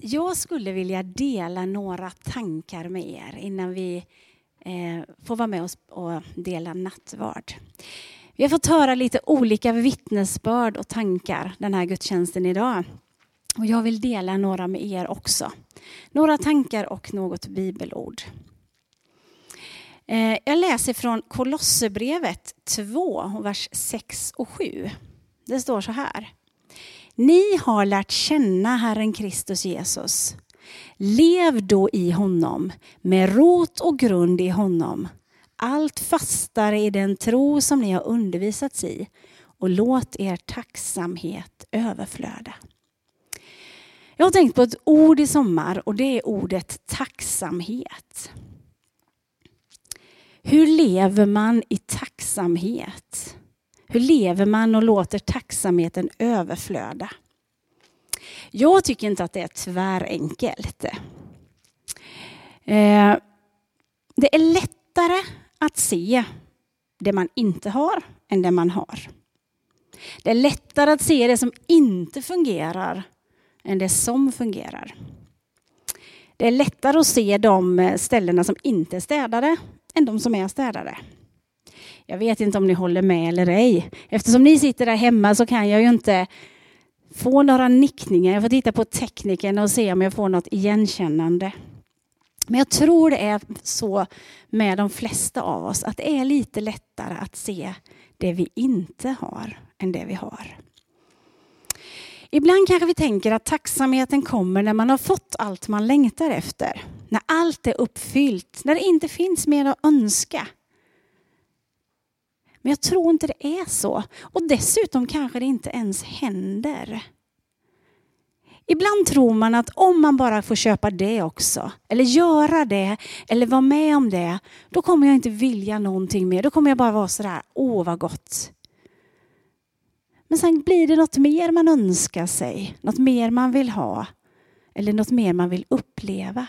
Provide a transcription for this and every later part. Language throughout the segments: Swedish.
jag skulle vilja dela några tankar med er innan vi eh, får vara med oss och dela nattvard. Vi har fått höra lite olika vittnesbörd och tankar den här gudstjänsten idag. Och jag vill dela några med er också. Några tankar och något bibelord. Eh, jag läser från Kolosserbrevet 2, vers 6 och 7. Det står så här. Ni har lärt känna Herren Kristus Jesus. Lev då i honom, med rot och grund i honom. Allt fastare i den tro som ni har undervisats i och låt er tacksamhet överflöda. Jag har tänkt på ett ord i sommar och det är ordet tacksamhet. Hur lever man i tacksamhet? Hur lever man och låter tacksamheten överflöda? Jag tycker inte att det är tvärenkelt. Eh, det är lättare att se det man inte har än det man har. Det är lättare att se det som inte fungerar än det som fungerar. Det är lättare att se de eh, ställena som inte är städade än de som är städade. Jag vet inte om ni håller med eller ej. Eftersom ni sitter där hemma så kan jag ju inte få några nickningar. Jag får titta på tekniken och se om jag får något igenkännande. Men jag tror det är så med de flesta av oss att det är lite lättare att se det vi inte har än det vi har. Ibland kanske vi tänker att tacksamheten kommer när man har fått allt man längtar efter. När allt är uppfyllt, när det inte finns mer att önska. Men jag tror inte det är så. Och dessutom kanske det inte ens händer. Ibland tror man att om man bara får köpa det också, eller göra det, eller vara med om det, då kommer jag inte vilja någonting mer. Då kommer jag bara vara sådär, åh vad gott. Men sen blir det något mer man önskar sig, något mer man vill ha, eller något mer man vill uppleva.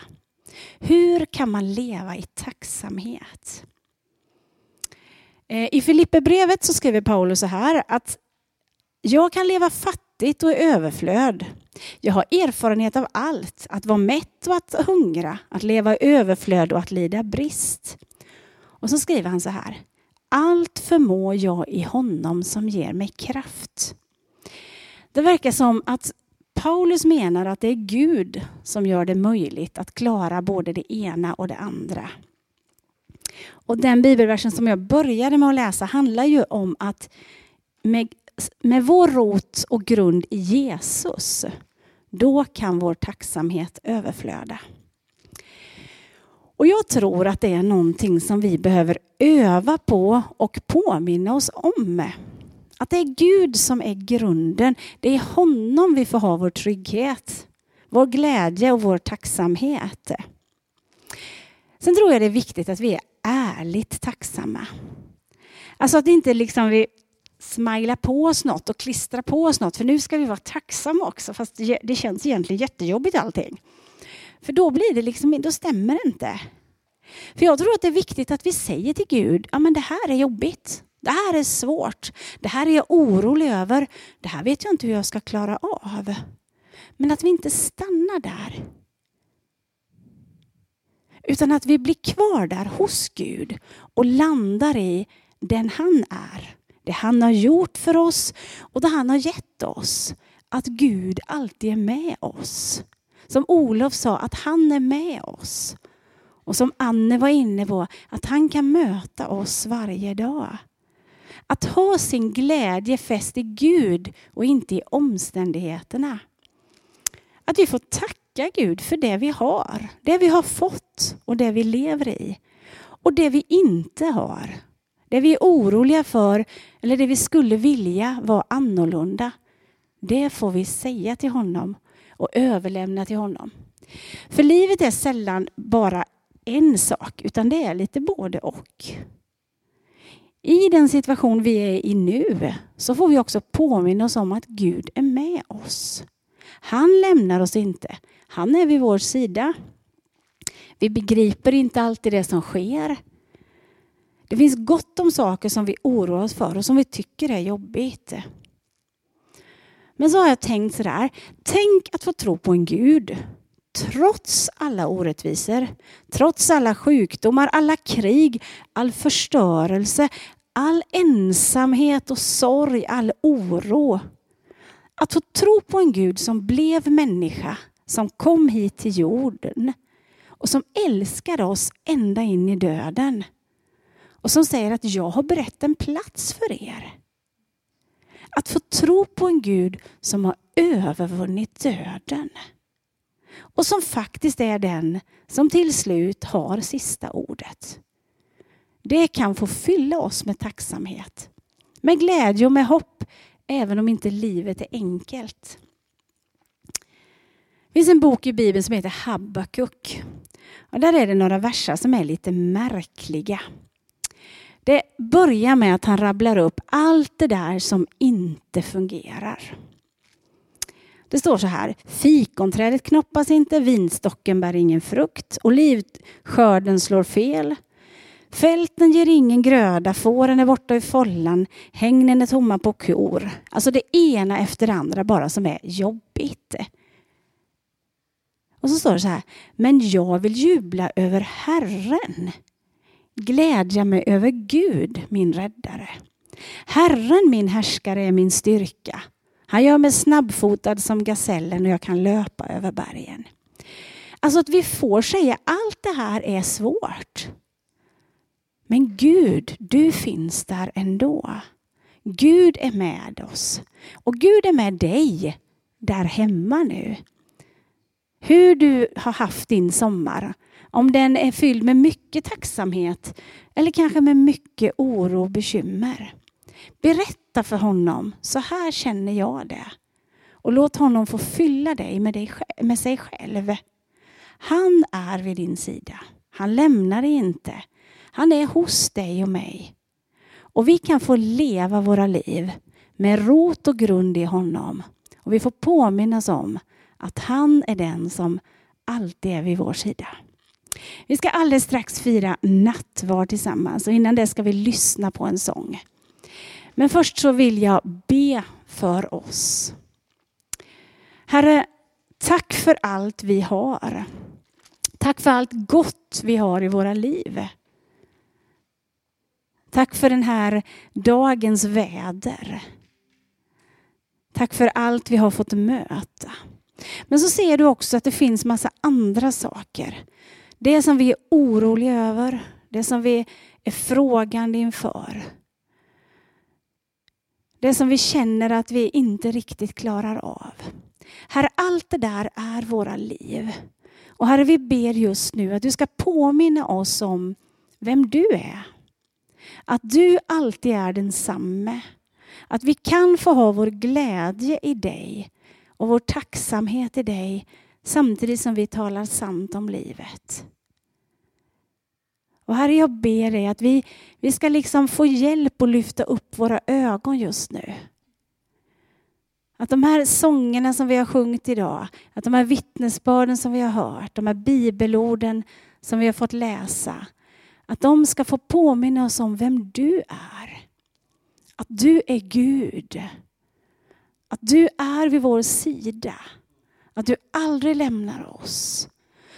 Hur kan man leva i tacksamhet? Eh, I Filipperbrevet så skriver Paulus så här att jag kan leva fattigt och i överflöd. Jag har erfarenhet av allt, att vara mätt och att hungra, att leva i överflöd och att lida brist. Och så skriver han så här. Allt förmår jag i honom som ger mig kraft. Det verkar som att Paulus menar att det är Gud som gör det möjligt att klara både det ena och det andra. Och den bibelversen som jag började med att läsa handlar ju om att med, med vår rot och grund i Jesus, då kan vår tacksamhet överflöda. Och jag tror att det är någonting som vi behöver öva på och påminna oss om. Att det är Gud som är grunden. Det är honom vi får ha vår trygghet, vår glädje och vår tacksamhet. Sen tror jag det är viktigt att vi är ärligt tacksamma. Alltså att inte liksom vi smajlar på oss något och klistrar på oss något, för nu ska vi vara tacksamma också, fast det känns egentligen jättejobbigt allting. För då blir det liksom, då stämmer det inte. För jag tror att det är viktigt att vi säger till Gud, ja men det här är jobbigt. Det här är svårt. Det här är jag orolig över. Det här vet jag inte hur jag ska klara av. Men att vi inte stannar där. Utan att vi blir kvar där hos Gud och landar i den han är. Det han har gjort för oss och det han har gett oss. Att Gud alltid är med oss. Som Olof sa, att han är med oss. Och som Anne var inne på, att han kan möta oss varje dag. Att ha sin glädje fäst i Gud och inte i omständigheterna. Att vi får tacka Tacka Gud för det vi har, det vi har fått och det vi lever i. Och det vi inte har. Det vi är oroliga för eller det vi skulle vilja vara annorlunda. Det får vi säga till honom och överlämna till honom. För livet är sällan bara en sak, utan det är lite både och. I den situation vi är i nu så får vi också påminna oss om att Gud är med oss. Han lämnar oss inte. Han är vid vår sida. Vi begriper inte alltid det som sker. Det finns gott om saker som vi oroar oss för och som vi tycker är jobbigt. Men så har jag tänkt sådär. Tänk att få tro på en Gud trots alla orättvisor, trots alla sjukdomar, alla krig, all förstörelse, all ensamhet och sorg, all oro. Att få tro på en Gud som blev människa, som kom hit till jorden och som älskar oss ända in i döden. Och som säger att jag har berett en plats för er. Att få tro på en Gud som har övervunnit döden. Och som faktiskt är den som till slut har sista ordet. Det kan få fylla oss med tacksamhet, med glädje och med hopp, även om inte livet är enkelt. Det finns en bok i Bibeln som heter Habakuk. Och där är det några verser som är lite märkliga. Det börjar med att han rabblar upp allt det där som inte fungerar. Det står så här. Fikonträdet knoppas inte, vinstocken bär ingen frukt, olivskörden slår fel. Fälten ger ingen gröda, fåren är borta i follan, hängnen är tomma på kor. Alltså det ena efter det andra bara som är jobbigt. Och så står det så här. Men jag vill jubla över Herren. Glädja mig över Gud, min räddare. Herren, min härskare, är min styrka. Han gör mig snabbfotad som gasellen och jag kan löpa över bergen. Alltså att vi får säga allt det här är svårt. Men Gud, du finns där ändå. Gud är med oss. Och Gud är med dig där hemma nu. Hur du har haft din sommar. Om den är fylld med mycket tacksamhet eller kanske med mycket oro och bekymmer. Berätta för honom, så här känner jag det. Och låt honom få fylla dig med, dig, med sig själv. Han är vid din sida. Han lämnar dig inte. Han är hos dig och mig. Och vi kan få leva våra liv med rot och grund i honom. Och vi får påminnas om att han är den som alltid är vid vår sida. Vi ska alldeles strax fira nattvard tillsammans och innan det ska vi lyssna på en sång. Men först så vill jag be för oss. Herre, tack för allt vi har. Tack för allt gott vi har i våra liv. Tack för den här dagens väder. Tack för allt vi har fått möta. Men så ser du också att det finns massa andra saker. Det som vi är oroliga över, det som vi är frågande inför. Det som vi känner att vi inte riktigt klarar av. Herre, allt det där är våra liv. Och Herre, vi ber just nu att du ska påminna oss om vem du är. Att du alltid är densamme. Att vi kan få ha vår glädje i dig och vår tacksamhet i dig samtidigt som vi talar sant om livet. Och Herre, jag ber dig att vi, vi ska liksom få hjälp att lyfta upp våra ögon just nu. Att de här sångerna som vi har sjungit idag, att de här vittnesbörden som vi har hört, de här bibelorden som vi har fått läsa, att de ska få påminna oss om vem du är. Att du är Gud. Att du är vid vår sida. Att du aldrig lämnar oss.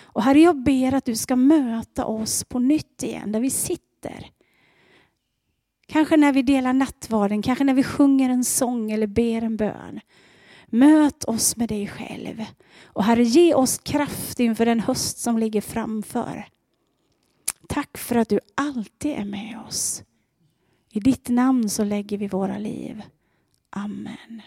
Och Herre, jag ber att du ska möta oss på nytt igen, där vi sitter. Kanske när vi delar nattvarden, kanske när vi sjunger en sång eller ber en bön. Möt oss med dig själv. Och Herre, ge oss kraft inför den höst som ligger framför. Tack för att du alltid är med oss. I ditt namn så lägger vi våra liv. Amen.